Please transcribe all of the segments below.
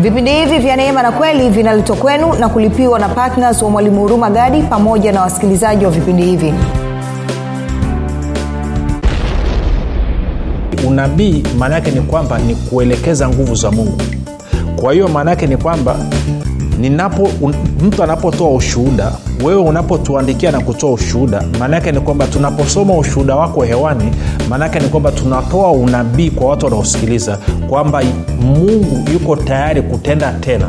vipindi hivi vya neema na kweli vinaletwa kwenu na kulipiwa na ptns wa mwalimu huruma gadi pamoja na wasikilizaji wa vipindi hivi. Unabii maana yake ni kwamba ni kuelekeza nguvu za mungu. Kwa hiyo maana yake ni kwamba ninapo un, mtu anapotoa ushuhuda wewe unapotuandikia na kutoa ushuhuda maanaake ni kwamba tunaposoma ushuhuda wako hewani maanaake ni kwamba tunatoa unabii kwa watu wanaosikiliza kwamba mungu yuko tayari kutenda tena.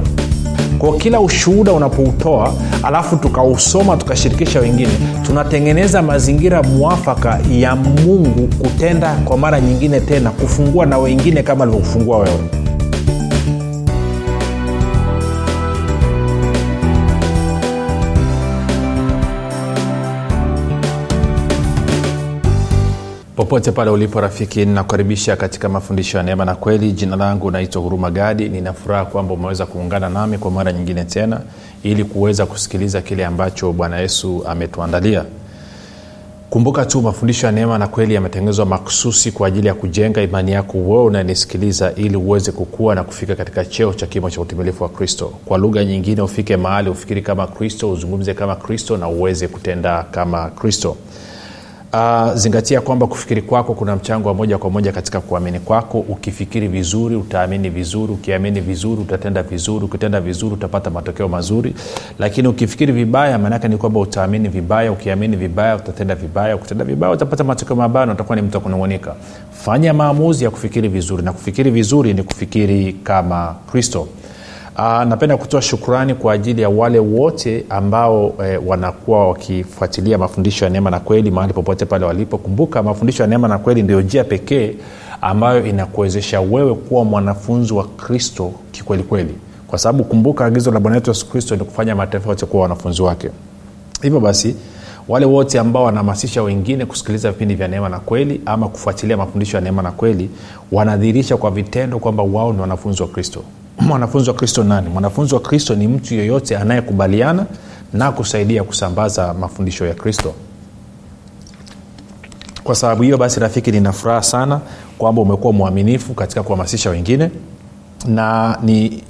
Kwa kila ushuhuda unapoutoa alafu tukausoma tukashirikisha wengine tunatengeneza mazingira mwafaka ya mungu kutenda kwa mara nyingine tena kufungua na wengine kama alivyokufungua wewe popote pale ulipo rafiki ninakukaribisha katika mafundisho ya neema na kweli. Jina langu naitwa huruma gadi. Ninafuraha kwamba umeweza kuungana nami kwa mara nyingine tena ili kuweza kusikiliza kile ambacho bwana yesu ametuandalia. Kumbuka tu mafundisho ya neema na kweli yametengenezwa makususi kwa ajili ya kujenga imani yako wewe unanisikiliza ili uweze kukua na kufika katika cheo cha kimo cha utimilifu wa kristo. Kwa lugha nyingine ufike mahali ufikiri kama kristo uzungumze kama kristo na uweze kutenda kama kristo Uh, zingatia kwamba kufikiri kwako kuna mchango wa moja kwa moja katika kuamini kwako. Ukifikiri vizuri utaamini vizuri. Ukiamini vizuri utatenda vizuri. Ukitenda vizuri utapata matokeo mazuri. Lakini ukifikiri vibaya maanake ni kwamba utaamini vibaya. Ukiamini vibaya utatenda vibaya. Ukitenda vibaya utapata matokeo mabaya na utakuwa ni mtu wa kunung'unika. Fanya maamuzi ya kufikiri vizuri. Na kufikiri vizuri ni kufikiri kama kristo Uh, napenda kutoa shukrani kwa ajili ya wale wote ambao eh, wanakuwa wakifuatilia mafundisho ya neema na kweli mahali popote pale walipo. Kumbuka mafundisho ya neema na kweli ndio njia pekee ambayo inakuwezesha wewe kuwa mwanafunzi wa kristo kikwelikweli kwa sababu kumbuka agizo la bwana wetu yesu kristo ni kufanya mataifa yote kuwa wanafunzi wake. Hivyo basi wale wote ambao wanahamasisha wengine kusikiliza vipindi vya neema na kweli ama kufuatilia mafundisho ya neema na kweli wanadhihirisha kwa vitendo kwamba wao ni wanafunzi wa kristo mwanafunzi wa kristo nani? Mwanafunzi wa kristo ni mtu yeyote anayekubaliana na kusaidia kusambaza mafundisho ya kristo. Kwa sababu hiyo basi rafiki nina furaha sana kwamba umekuwa mwaminifu katika kuhamasisha wengine. Na ni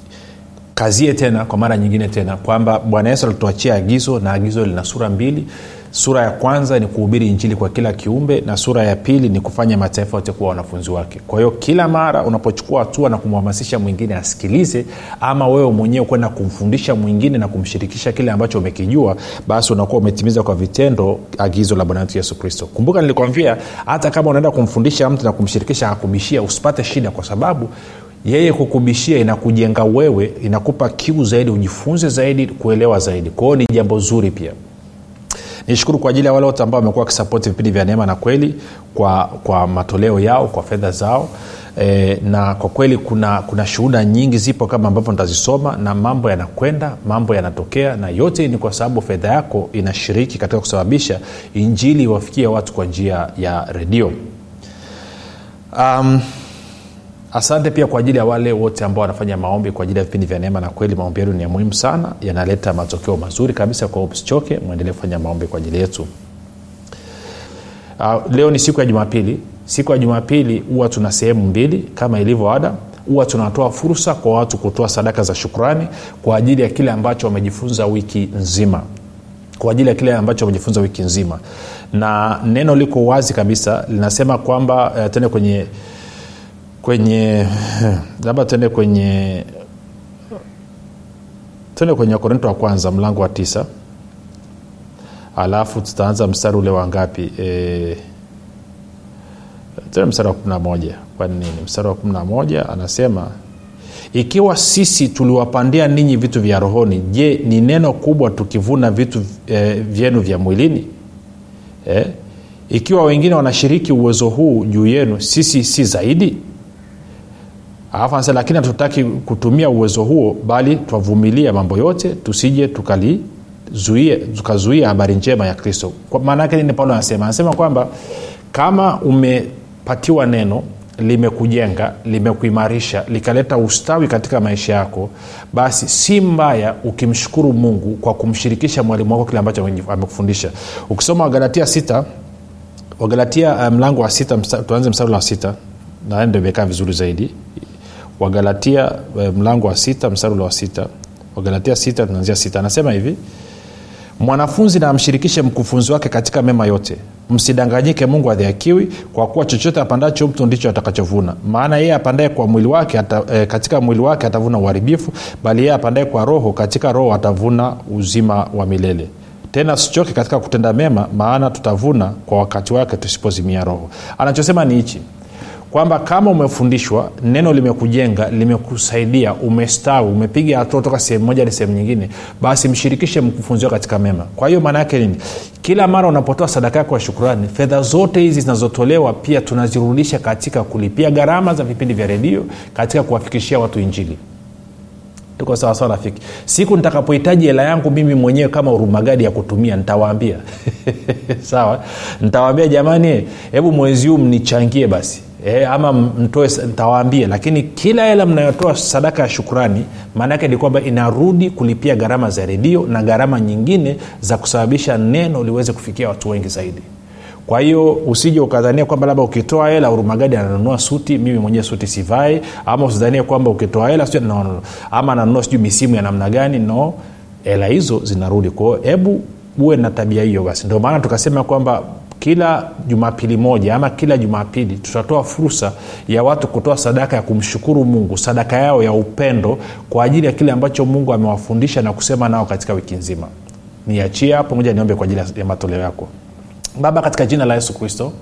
kazie tena kwa mara nyingine tena kwamba bwana yesu alituachia agizo na agizo lina sura mbili sura ya kwanza ni kuhubiri injili kwa kila kiumbe na sura ya pili ni kufanya mataifa yote kuwa wanafunzi wake. Kwa hiyo kila mara unapochukua hatua na kumhamasisha mwingine asikilize ama wewe mwenyewe kwenda kumfundisha mwingine na kumshirikisha kile ambacho umekijua basi unakuwa umetimiza kwa vitendo agizo la bwana wetu yesu kristo. Kumbuka nilikwambia hata kama unaenda kumfundisha mtu na kumshirikisha akubishia usipate shida kwa sababu yeye kukubishia inakujenga wewe inakupa kiu zaidi ujifunze zaidi kuelewa zaidi. Kwa hiyo ni jambo zuri pia nishukuru kwa ajili ya wale wote ambao wamekuwa wakisapoti vipindi vya neema na kweli kwa, kwa matoleo yao kwa fedha zao. E, na kwa kweli kuna, kuna shuhuda nyingi zipo kama ambavyo nitazisoma na mambo yanakwenda mambo yanatokea na yote ni kwa sababu fedha yako inashiriki katika kusababisha injili iwafikie watu kwa njia ya redio. Um, asante pia kwa ajili ya wale wote ambao wanafanya maombi kwa ajili ya vipindi vya neema na kweli. Maombi yenu ni ya muhimu sana yanaleta matokeo mazuri kabisa kwa msichoke mwendelee kufanya maombi kwa ajili yetu. Uh, leo ni siku ya jumapili. Siku ya jumapili huwa tuna sehemu mbili. Kama ilivyo ada huwa tunatoa fursa kwa watu kutoa sadaka za shukrani kwa ajili ya kile ambacho wamejifunza wiki nzima. Kwa ajili ya kile ambacho wamejifunza wiki nzima. Na neno liko wazi kabisa linasema kwamba uh, tende kwenye kwenye labda tuende kwenye tuende kwenye wakorinto wa kwanza mlango wa tisa. Alafu tutaanza mstari ule wa ngapi? E, tuende mstari wa kumi na moja. Nini? Mstari wa kumi na moja anasema ikiwa sisi tuliwapandia ninyi vitu vya rohoni je ni neno kubwa tukivuna vitu e, vyenu vya mwilini? E? ikiwa wengine wanashiriki uwezo huu juu yenu sisi si zaidi alafu anasema lakini hatutaki kutumia uwezo huo bali twavumilia mambo yote tusije tukazuia habari njema ya kristo. Maana yake nini paulo anasema? Anasema kwamba kama umepatiwa neno limekujenga limekuimarisha likaleta ustawi katika maisha yako basi si mbaya ukimshukuru mungu kwa kumshirikisha mwalimu wako kile ambacho amekufundisha. Ukisoma wagalatia sita wagalatia mlango um, wa sita tuanze mstari wa sita naani ndo imekaa vizuri zaidi wagalatia eh, mlango wa sita mstari ule wa sita. Wagalatia sita tunaanzia sita. Anasema hivi mwanafunzi na amshirikishe mkufunzi wake katika mema yote. Msidanganyike mungu adhiakiwi kwa kuwa chochote apandacho mtu ndicho atakachovuna. Maana yeye apandaye kwa mwili wake ata, e, katika mwili wake atavuna uharibifu bali yeye apandaye kwa roho katika roho atavuna uzima wa milele. Tena sichoke katika kutenda mema maana tutavuna kwa wakati wake tusipozimia roho. Anachosema ni hichi kwamba kama umefundishwa neno limekujenga limekusaidia umestawi umepiga hatua toka sehemu moja hadi sehemu nyingine basi mshirikishe mkufunzi wako katika mema. Kwa hiyo maana yake nini? Kila mara unapotoa sadaka yako ya shukurani fedha zote hizi zinazotolewa pia tunazirudisha katika kulipia gharama za vipindi vya redio katika kuwafikishia watu injili. Tuko sawasawa rafiki? Siku nitakapohitaji hela yangu mimi mwenyewe kama urumagadi ya kutumia nitawaambia. Sawa? Nitawaambia jamani hebu mwezi huu mnichangie basi e, ama mtoe ntawaambia lakini kila hela mnayotoa sadaka ya shukurani maana yake ni kwamba inarudi kulipia gharama za redio na gharama nyingine za kusababisha neno liweze kufikia watu wengi zaidi. Kwa hiyo usije ukadhania kwamba labda ukitoa hela urumagadi ananunua suti mimi mwenyewe suti sivai ama usidhanie kwamba ukitoa hela no, no. ama ananunua sijui misimu ya namna gani no. Hela hizo zinarudi. Kwao hebu uwe na tabia hiyo basi. Ndio maana tukasema kwamba kila jumapili moja ama kila jumapili tutatoa fursa ya watu kutoa sadaka ya kumshukuru mungu sadaka yao ya upendo kwa ajili ya kile ambacho mungu amewafundisha na kusema nao katika wiki nzima. Niachie hapo moja niombe kwa ajili ya matoleo yako. Baba katika jina la yesu kristo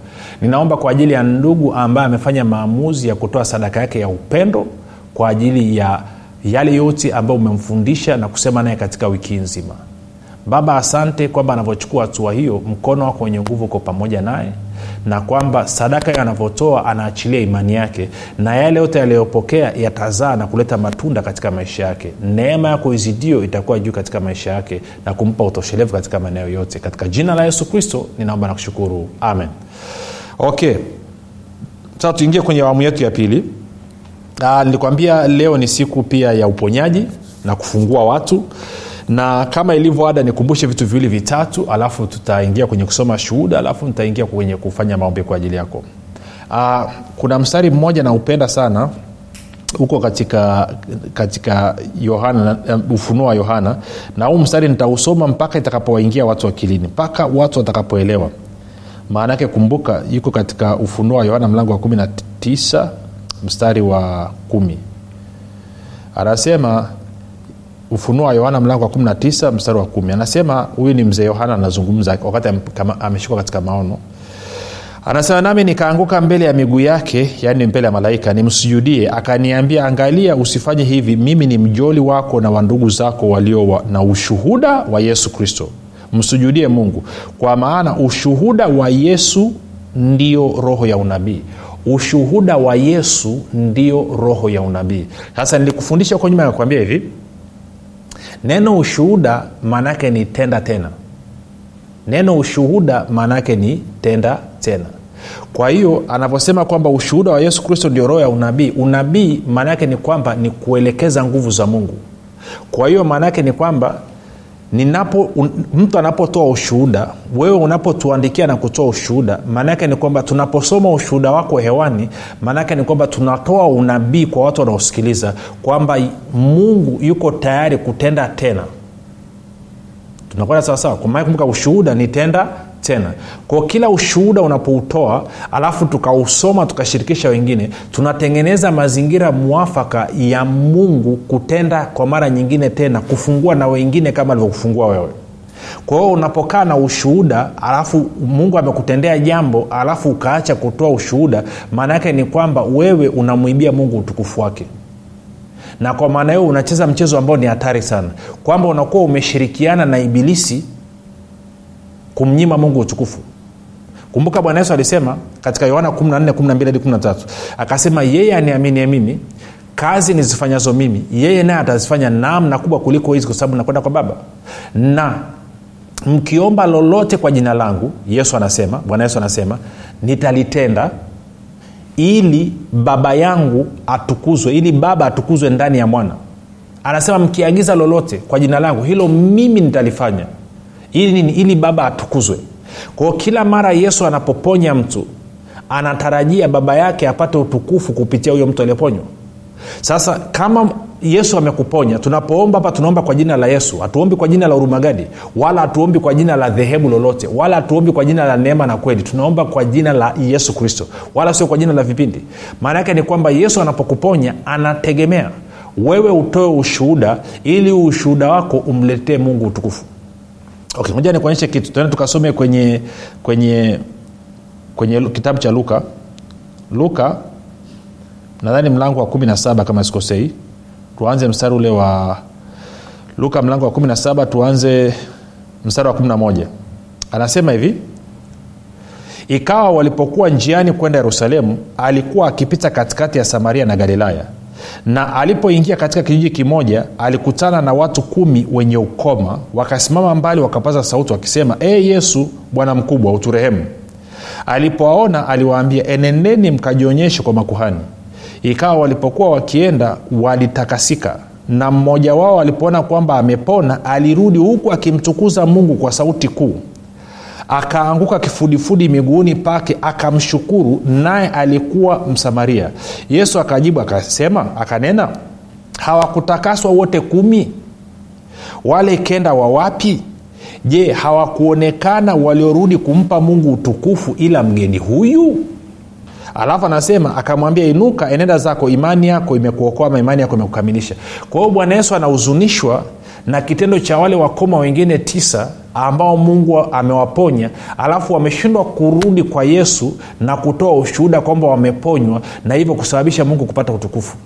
ninaomba kwa ajili ya ndugu ambaye amefanya maamuzi ya kutoa sadaka yake ya upendo kwa ajili ya yale yote ambayo umemfundisha na kusema naye katika wiki nzima baba asante kwamba anavyochukua hatua hiyo mkono wako wenye nguvu uko pamoja naye na kwamba sadaka anavyotoa anaachilia imani yake na yale yote yaliyopokea yatazaa na kuleta matunda katika maisha yake. Neema yako izidio itakuwa juu katika maisha yake na kumpa utoshelevu katika maeneo yote. Katika jina la yesu kristo ninaomba na kushukuru. Amen. Okay. Sasa tuingie kwenye awamu yetu ya pili. Nilikwambia leo ni siku pia ya uponyaji na kufungua watu na kama ilivyo ada nikumbushe vitu viwili vitatu alafu tutaingia kwenye kusoma shuhuda alafu nitaingia kwenye kufanya maombi kwa ajili yako. Aa, kuna mstari mmoja naupenda sana huko katika katika yohana ufunuo wa yohana na huu mstari nitausoma mpaka itakapowaingia watu akilini mpaka watu watakapoelewa. Maana yake kumbuka yuko katika ufunuo wa yohana mlango wa 19 mstari wa kumi. Anasema ufunuo yohana mlango wa 19 mstari wa 1 anasema huyu ni mzee yohana anazungumza wakati ameshikwa katika maono. Anasema nami nikaanguka mbele ya miguu yake yaani mbele ya malaika nimsujudie. Akaniambia angalia usifanye hivi. Mimi ni mjoli wako na wandugu zako walio wa, na ushuhuda wa yesu kristo. Msujudie mungu. Kwa maana ushuhuda wa yesu ndio roho ya unabii. Ushuhuda wa yesu ndio roho ya unabii. Sasa nilikufundisha huko nyuma nakwambia hivi neno ushuhuda maanaake ni tenda tena. Neno ushuhuda maanaake ni tenda tena. Kwa hiyo anavyosema kwamba ushuhuda wa yesu kristo ndio roho ya unabii unabii maana yake ni kwamba ni kuelekeza nguvu za mungu. Kwa hiyo maana yake ni kwamba ninapo mtu anapotoa ushuhuda wewe unapotuandikia na kutoa ushuhuda maanaake ni kwamba tunaposoma ushuhuda wako hewani maanaake ni kwamba tunatoa unabii kwa watu wanaosikiliza kwamba mungu yuko tayari kutenda tena. Tunakwenda sawasawa? Kumbuka ushuhuda ni tenda tena. Kwa kila ushuhuda unapoutoa alafu tukausoma tukashirikisha wengine tunatengeneza mazingira mwafaka ya mungu kutenda kwa mara nyingine tena kufungua na wengine kama alivyokufungua wewe. Kwa hiyo unapokaa na ushuhuda alafu mungu amekutendea jambo alafu ukaacha kutoa ushuhuda maana yake ni kwamba wewe unamwibia mungu utukufu wake. Na kwa maana hiyo unacheza mchezo ambao ni hatari sana. Kwamba unakuwa umeshirikiana na ibilisi kumnyima mungu utukufu. Kumbuka bwana yesu alisema katika yohana 14 akasema yeye aniaminie mimi kazi nizifanyazo mimi yeye naye atazifanya namna kubwa kuliko hizi kwa sababu nakwenda kwa baba. Na mkiomba lolote kwa jina langu yesu anasema bwana yesu anasema nitalitenda ili baba yangu atukuzwe ili baba atukuzwe ndani ya mwana. Anasema mkiagiza lolote kwa jina langu hilo mimi nitalifanya ili nini? Ili baba atukuzwe. Kwao kila mara yesu anapoponya mtu anatarajia baba yake apate utukufu kupitia huyo mtu aliyeponywa. Sasa kama yesu amekuponya tunapoomba hapa tunaomba kwa jina la yesu. Hatuombi kwa jina la urumagadi wala hatuombi kwa jina la dhehebu lolote. Wala hatuombi kwa jina la neema na kweli. Tunaomba kwa jina la yesu kristo. Wala sio kwa jina la vipindi. Maana yake ni kwamba yesu anapokuponya anategemea. Wewe utoe ushuhuda ili ushuhuda wako umletee mungu utukufu okay, moja nikuonyeshe kitu. Tuende tukasome kwenye kwenye kwenye kitabu cha luka. Luka nadhani mlango wa 17 kama sikosei. Tuanze mstari ule wa luka mlango wa 17 tuanze mstari wa 11 anasema hivi ikawa walipokuwa njiani kwenda yerusalemu alikuwa akipita katikati ya samaria na galilaya na alipoingia katika kijiji kimoja alikutana na watu kumi wenye ukoma wakasimama mbali wakapaza sauti wakisema e yesu bwana mkubwa uturehemu. Alipowaona aliwaambia enendeni mkajionyeshe kwa makuhani. Ikawa walipokuwa wakienda walitakasika. Na mmoja wao alipoona kwamba amepona alirudi huku akimtukuza mungu kwa sauti kuu akaanguka kifudifudi miguuni pake akamshukuru naye alikuwa msamaria. Yesu akajibu akasema akanena hawakutakaswa wote kumi? Wale kenda wa wapi? Je hawakuonekana waliorudi kumpa mungu utukufu ila mgeni huyu? Alafu anasema akamwambia inuka enenda zako imani yako imekuokoa ama imani yako imekukamilisha. Kwa hiyo bwana yesu anahuzunishwa na kitendo cha wale wakoma wengine tisa ambao mungu amewaponya alafu wameshindwa kurudi kwa yesu na kutoa ushuhuda kwamba wameponywa na hivyo kusababisha mungu kupata utukufu.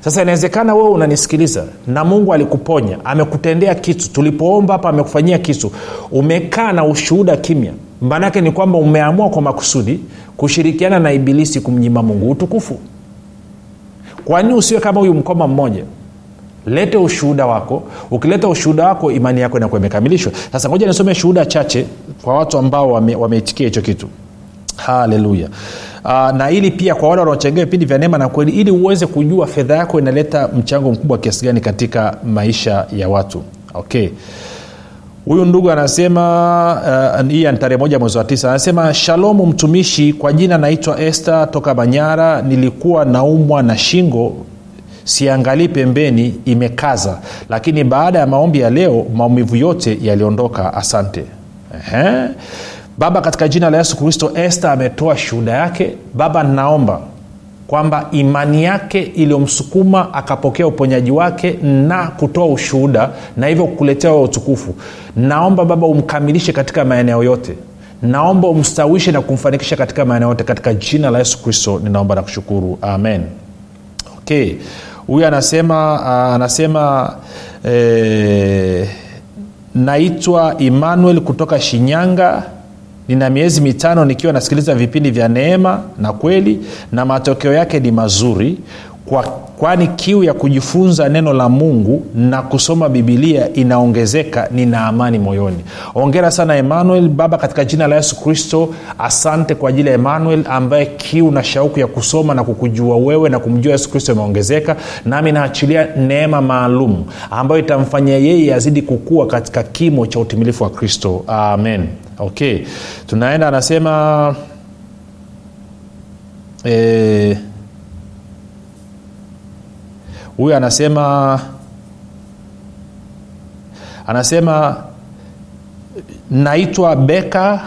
Sasa inawezekana wewe unanisikiliza na mungu alikuponya amekutendea kitu tulipoomba hapa amekufanyia kitu umekaa na ushuhuda kimya. Maanaake ni kwamba umeamua kwa makusudi kushirikiana na ibilisi kumnyima mungu utukufu. Kwa nini usiwe kama huyu mkoma mmoja lete ushuhuda wako. Ukileta ushuhuda wako imani yako inakuwa imekamilishwa. Sasa ngoja nisome shuhuda chache kwa watu ambao wameitikia wame hicho kitu. Haleluya. Uh, na ili pia kwa wale wanaochangia vipindi vya neema na kweli ili uweze kujua fedha yako inaleta mchango mkubwa kiasi gani katika maisha ya watu. Okay. Huyu ndugu anasema uh, hii ni tarehe moja mwezi wa tisa anasema shalomu mtumishi kwa jina naitwa este toka manyara nilikuwa naumwa na shingo siangalii pembeni imekaza. Lakini baada ya maombi ya leo maumivu yote yaliondoka. Asante. Ehe. baba katika jina la yesu kristo este ametoa shuhuda yake. Baba naomba kwamba imani yake iliyomsukuma akapokea uponyaji wake na kutoa ushuhuda na hivyo kukuletea wa utukufu. Naomba baba umkamilishe katika maeneo yote. Naomba umstawishe na kumfanikisha katika maeneo yote. Katika jina la yesu kristo ninaomba na kushukuru. Amen. Okay huyu anasema uh, anasema eh, naitwa emmanuel kutoka shinyanga. Nina miezi mitano nikiwa nasikiliza vipindi vya neema na kweli na matokeo yake ni mazuri kwa, kwani kiu ya kujifunza neno la mungu na kusoma bibilia inaongezeka nina amani moyoni. Ongera sana emmanuel baba katika jina la yesu kristo asante kwa ajili ya emmanuel ambaye kiu na shauku ya kusoma na kukujua wewe na kumjua yesu kristo imeongezeka nami naachilia neema maalum ambayo itamfanyia yeye azidi kukua katika kimo cha utimilifu wa kristo. Amen. Okay. Tunaenda anasema eh, huyu anasema anasema naitwa beka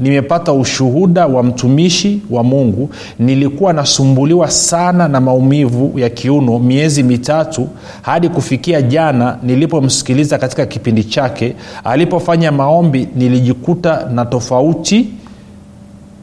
nimepata ushuhuda wa mtumishi wa mungu. Nilikuwa nasumbuliwa sana na maumivu ya kiuno miezi mitatu hadi kufikia jana nilipomsikiliza katika kipindi chake. Alipofanya maombi nilijikuta na tofauti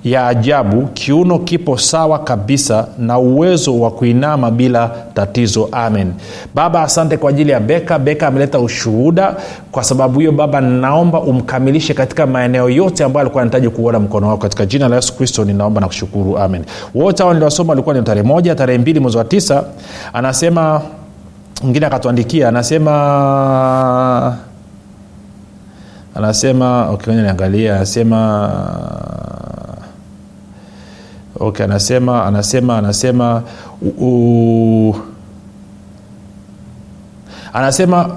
ya ajabu kiuno kipo sawa kabisa na uwezo wa kuinama bila tatizo. Amen. Baba asante kwa ajili ya beka. Beka ameleta ushuhuda. Kwa sababu hiyo baba naomba umkamilishe katika maeneo yote ambayo alikuwa anahitaji kuona mkono wako. Katika jina la yesu kristo ninaomba na kushukuru. Amen. Wote hao niliwasoma walikuwa ni tarehe moja tarehe mbili mwezi wa tisa. Anasema mwingine akatuandikia anasema anasema okay, niangalia anasema okay anasema anasema anasema u, u, anasema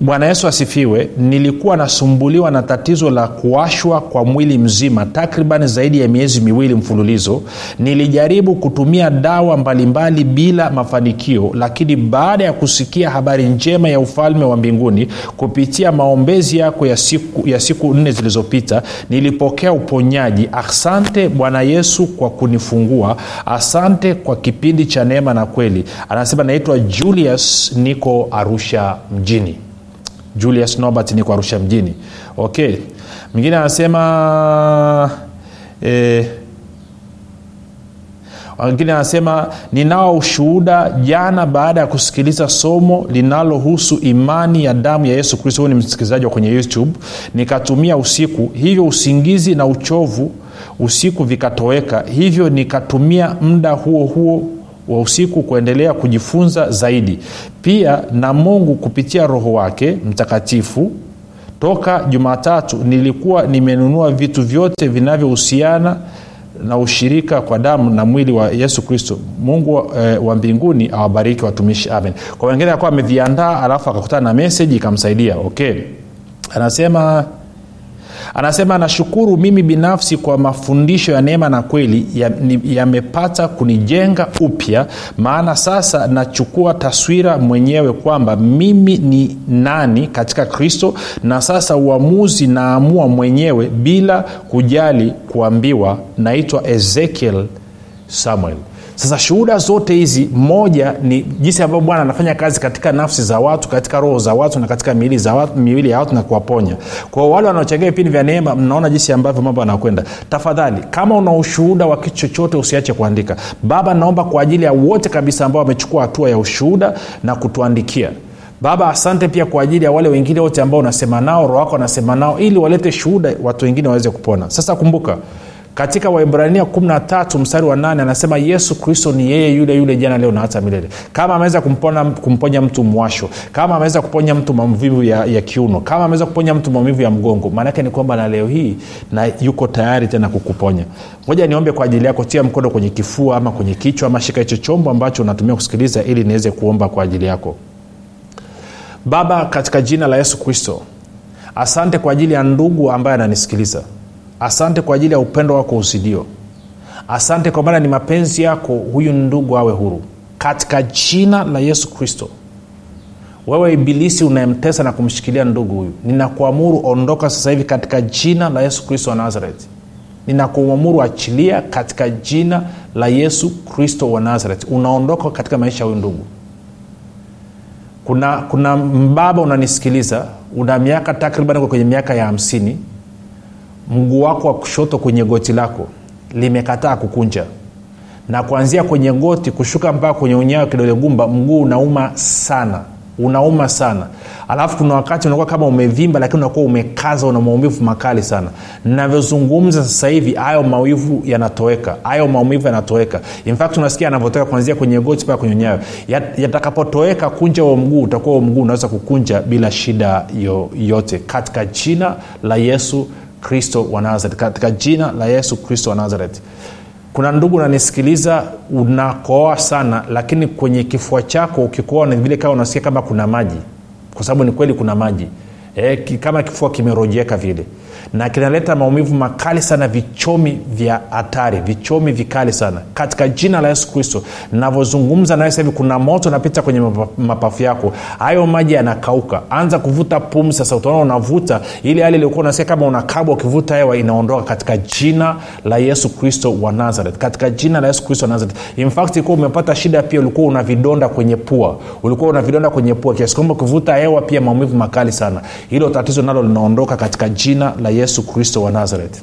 bwana yesu asifiwe. Nilikuwa nasumbuliwa na tatizo la kuashwa kwa mwili mzima takriban zaidi ya miezi miwili mfululizo. Nilijaribu kutumia dawa mbalimbali bila mafanikio lakini baada ya kusikia habari njema ya ufalme wa mbinguni kupitia maombezi yako ya siku, ya siku nne zilizopita nilipokea uponyaji. Asante bwana yesu kwa kunifungua. Asante kwa kipindi cha neema na kweli. Anasema naitwa julius niko arusha mjini julius nobert niko arusha mjini. Okay. Mwingine anasema eh, wengine anasema ninao ushuhuda jana baada ya kusikiliza somo linalohusu imani ya damu ya yesu kristo. Huu ni msikilizaji wa kwenye youtube. Nikatumia usiku hivyo usingizi na uchovu usiku vikatoweka. Hivyo nikatumia muda huo huo wa usiku kuendelea kujifunza zaidi. Pia na mungu kupitia roho wake mtakatifu. Toka jumatatu nilikuwa nimenunua vitu vyote vinavyohusiana na ushirika kwa damu na mwili wa yesu kristo. Mungu eh, wa mbinguni awabariki watumishi. Amen. Kwa wengine akuwa ameviandaa alafu akakutana na meseji ikamsaidia. Okay. Anasema anasema nashukuru mimi binafsi kwa mafundisho ya neema na kweli yamepata ya kunijenga upya. Maana sasa nachukua taswira mwenyewe kwamba mimi ni nani katika kristo na sasa uamuzi naamua mwenyewe bila kujali kuambiwa. Naitwa ezekiel samuel sasa shuhuda zote hizi moja ni jinsi ambavyo bwana anafanya kazi katika nafsi za watu katika roho za watu na katika miili, za watu, miili ya watu na kuwaponya. Kwao wale wanaochangia vipindi vya neema mnaona jinsi ambavyo mambo yanakwenda. Tafadhali kama una ushuhuda wa kitu chochote usiache kuandika. Baba naomba kwa ajili ya wote kabisa ambao wamechukua hatua ya ushuhuda na kutuandikia. Baba asante pia kwa ajili ya wale wengine wote ambao unasema nao roho wako anasema nao ili walete shuhuda watu wengine waweze kupona. Sasa kumbuka katika waibrania 13 mstari wa 8 anasema yesu kristo ni yeye yule yule jana leo na hata milele. Kama ameweza kumponya mtu mwasho kama ameweza kuponya mtu maumivu ya, ya kiuno kama ameweza kuponya mtu maumivu ya mgongo maanake ni kwamba na leo hii na yuko tayari tena kukuponya. Moja niombe kwa ajili yako tia mkono kwenye kifua ama kwenye kichwa ama shika hicho chombo ambacho unatumia kusikiliza ili niweze kuomba kwa ajili yako. Baba katika jina la yesu kristo asante kwa ajili ya ndugu ambaye ananisikiliza asante kwa ajili ya upendo wako usidio. Asante kwa maana ni mapenzi yako huyu ndugu awe huru. Katika jina la yesu kristo. Wewe ibilisi unayemtesa na kumshikilia ndugu huyu ninakuamuru ondoka sasa hivi katika jina la yesu kristo wa nazareti ninakuamuru achilia katika jina la yesu kristo wa nazareti unaondoka katika maisha ya huyu ndugu. Kuna kuna mbaba unanisikiliza una miaka takriban kwenye miaka ya hamsini mguu wako wa kushoto kwenye goti lako limekataa kukunja. Na kuanzia kwenye goti kushuka mpaka kwenye unyayo kidole gumba mguu unauma sana. Unauma sana. Alafu kuna wakati unakuwa kama umevimba lakini unakuwa umekaza una maumivu makali sana. Navyozungumza sasa hivi hayo maumivu yanatoweka. Hayo maumivu yanatoweka. Infact unasikia anavyotoka kuanzia kwenye goti mpaka kwenye nyayo yatakapotoweka kunja huo mguu utakuwa mguu unaweza kukunja bila shida yoyote katika jina la yesu kristo wa nazareth. Katika jina la yesu kristo wa nazareth. Kuna ndugu unanisikiliza unakoa sana lakini kwenye kifua chako ukikoa vile kama unasikia kama kuna maji. Kwa sababu ni kweli kuna maji. E, kama kifua kimerojeka vile na kinaleta maumivu makali sana vichomi vya hatari vichomi vikali sana. Katika jina la yesu kristo navyozungumza nawe hivi kuna moto unapita kwenye mapafu yako. Hayo maji yanakauka. Anza kuvuta pumu sasa utaona unavuta. Ili hali iliokuwa unasikia kama unakabwa ukivuta hewa inaondoka katika jina la yesu kristo wa nazareth. Katika jina la yesu kristo wa nazareth. Infact ilikuwa umepata shida pia ulikuwa una vidonda kwenye pua. Ulikuwa una vidonda kwenye pua kiasi kwamba ukivuta hewa pia maumivu makali sana. Hilo tatizo nalo linaondoka katika jina la yesu kristo wa nazareth.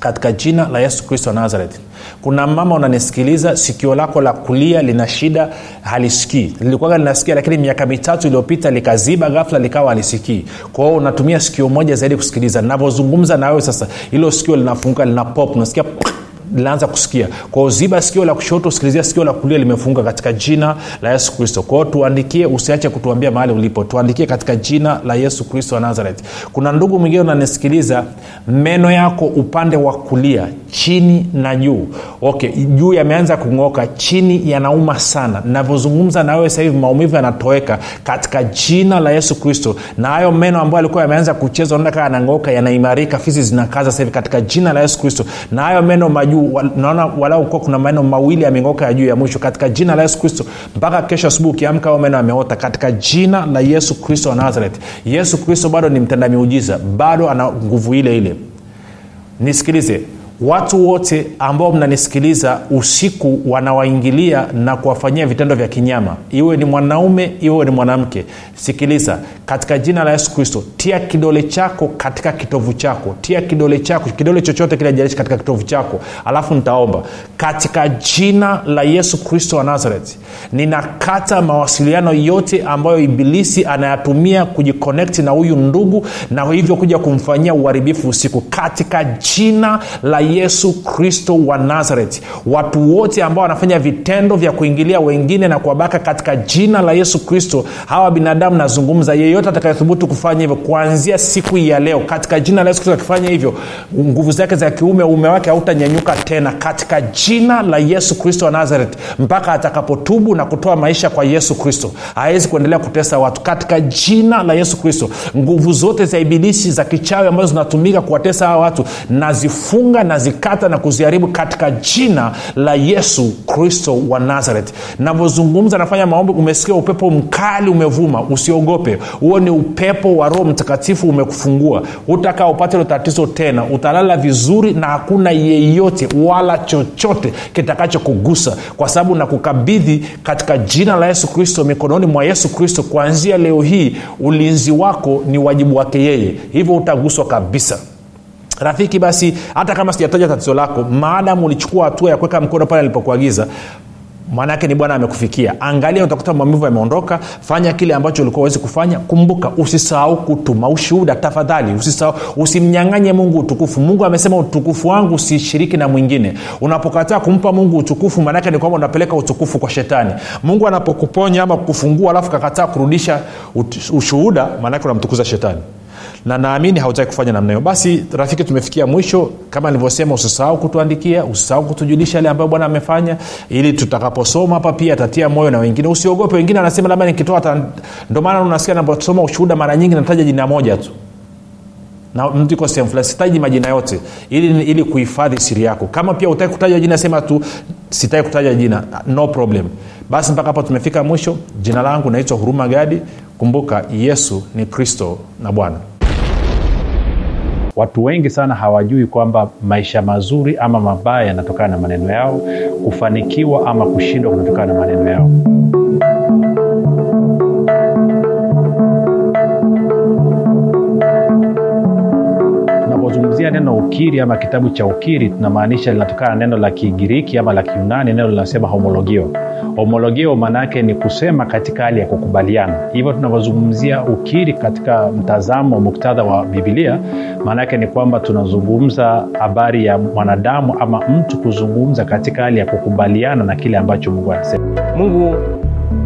Katika jina la yesu kristo wa nazareth kuna mama unanisikiliza sikio lako la kulia lina shida halisikii. Lilikuwaga linasikia lakini miaka mitatu iliyopita likaziba ghafla likawa halisikii. Kwa hiyo unatumia sikio moja zaidi kusikiliza. Navyozungumza na wewe sasa hilo sikio linafunguka lina pop unasikia linaanza kusikia. Kwao ziba sikio la kushoto sikilizia sikio la kulia limefunga katika jina la yesu kristo. Kwao tuandikie usiache kutuambia mahali ulipo. Tuandikie katika jina la yesu kristo wa nazareth. Kuna ndugu mwingine unanisikiliza meno yako upande wa kulia chini na juu. Okay juu yameanza kung'oka chini yanauma sana. Navyozungumza na wewe hivi maumivu yanatoweka katika jina la yesu kristo. Na hayo meno ambayo alikuwa yameanza kucheza naona kaa yanang'oka yanaimarika fizi zinakaza sahivi katika jina la yesu kristo. Na hayo meno majuu wa- naona walau kuwa kuna maneno mawili yameng'oka ya juu ya mwisho katika jina la yesu kristo. Mpaka kesho asubuhi ukiamka hayo meno yameota katika jina la yesu kristo wa nazareth. Yesu kristo bado ni mtenda miujiza bado ana nguvu ile ile. Nisikilize watu wote ambao mnanisikiliza usiku wanawaingilia na kuwafanyia vitendo vya kinyama. Iwe ni mwanaume iwe ni mwanamke. Sikiliza katika jina la yesu kristo tia kidole chako katika kitovu chako. Tia kidole chako kidole chochote kile jarishi katika kitovu chako. Alafu nitaomba. Katika jina la yesu kristo wa nazareth ninakata mawasiliano yote ambayo ibilisi anayatumia kujikonekti na huyu ndugu na hivyo kuja kumfanyia uharibifu usiku. Katika jina la yesu kristo wa nazareth watu wote ambao wanafanya vitendo vya kuingilia wengine na kuwabaka katika jina la yesu kristo hawa binadamu nazungumza yeyote atakayethubutu kufanya hivyo kuanzia siku ya leo katika jina la yesu akifanya hivyo nguvu zake za kiume uume wake hautanyanyuka tena katika jina la yesu kristo wa nazareth mpaka atakapotubu na kutoa maisha kwa yesu kristo. Hawezi kuendelea kutesa watu. Katika jina la yesu kristo nguvu zote za ibilisi za kichawi ambazo zinatumika kuwatesa hawa watu nazifunga nazikata na kuziharibu katika jina la yesu kristo wa nazareth. Navyozungumza nafanya maombi umesikia upepo mkali umevuma usiogope huo ni upepo wa roho mtakatifu umekufungua. Utakaa upate hilo tatizo tena. Utalala vizuri na hakuna yeyote wala chochote kitakachokugusa. Kwa sababu nakukabidhi katika jina la yesu kristo mikononi mwa yesu kristo kuanzia leo hii ulinzi wako ni wajibu wake yeye. Hivyo utaguswa kabisa. Rafiki basi hata kama sijataja tatizo lako maadamu ulichukua hatua ya kuweka mkono pale alipokuagiza maanaake ni bwana amekufikia. Angalia utakuta maumivu yameondoka. Fanya kile ambacho ulikuwa uwezi kufanya. Kumbuka usisahau kutuma ushuhuda. Tafadhali usisahau. Usimnyanganye mungu utukufu. Mungu amesema utukufu wangu usishiriki na mwingine. Unapokataa kumpa mungu utukufu maanake ni kwamba unapeleka utukufu kwa shetani. Mungu anapokuponya ama kukufungua alafu kakataa kurudisha ushuhuda maanaake unamtukuza shetani na naamini hautaki kufanya namna hiyo. Basi rafiki tumefikia mwisho. Kama nilivyosema usisahau kutuandikia usisahau kutujulisha yale ambayo bwana amefanya. Ili tutakaposoma hapa pia atatia moyo na wengine. Usiogope wengine anasema labda nikitoa ndo maana unasikia naposoma ushuhuda mara nyingi nataja jina moja tu. Na mtu sehemu fulani sitaji majina yote. Ili, ili kuhifadhi siri yako. Kama pia utaki kutaja jina sema tu sitaki kutaja jina. No problem. Basi mpaka hapo tumefika mwisho. Jina langu naitwa huruma gadi. Kumbuka yesu ni kristo na bwana watu wengi sana hawajui kwamba maisha mazuri ama mabaya yanatokana na maneno yao kufanikiwa ama kushindwa kunatokana na maneno yao neno ukiri ama kitabu cha ukiri tunamaanisha linatokana na neno la kigiriki ama la kiunani neno linasema homologio. Homologio maana yake ni kusema katika hali ya kukubaliana. Hivyo tunavyozungumzia ukiri katika mtazamo muktadha wa bibilia maana yake ni kwamba tunazungumza habari ya mwanadamu ama mtu kuzungumza katika hali ya kukubaliana na kile ambacho mungu anasema. Mungu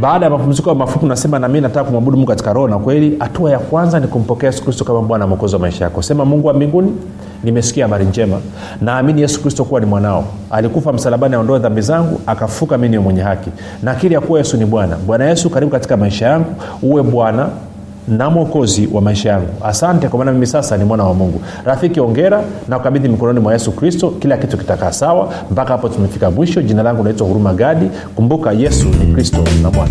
baada ya mapumziko mafupi unasema nami nataka kumwabudu mungu katika roho na kweli. Hatua ya kwanza ni kumpokea yesu kristo kama bwana mwokozi wa maisha yako. Sema mungu wa mbinguni nimesikia habari njema. Naamini yesu kristo kuwa ni mwanao. Alikufa msalabani aondoe dhambi zangu akafuka mi niwe mwenye haki. Nakiri ya kuwa yesu ni bwana. Bwana yesu karibu katika maisha yangu. Uwe bwana na mwokozi wa maisha yangu. Asante kwa maana mimi sasa ni mwana wa mungu. Rafiki ongera na kukabidhi mikononi mwa yesu kristo. Kila kitu kitakaa sawa. Mpaka hapo tumefika mwisho. Jina langu naitwa huruma gadi. Kumbuka yesu ni kristo na bwana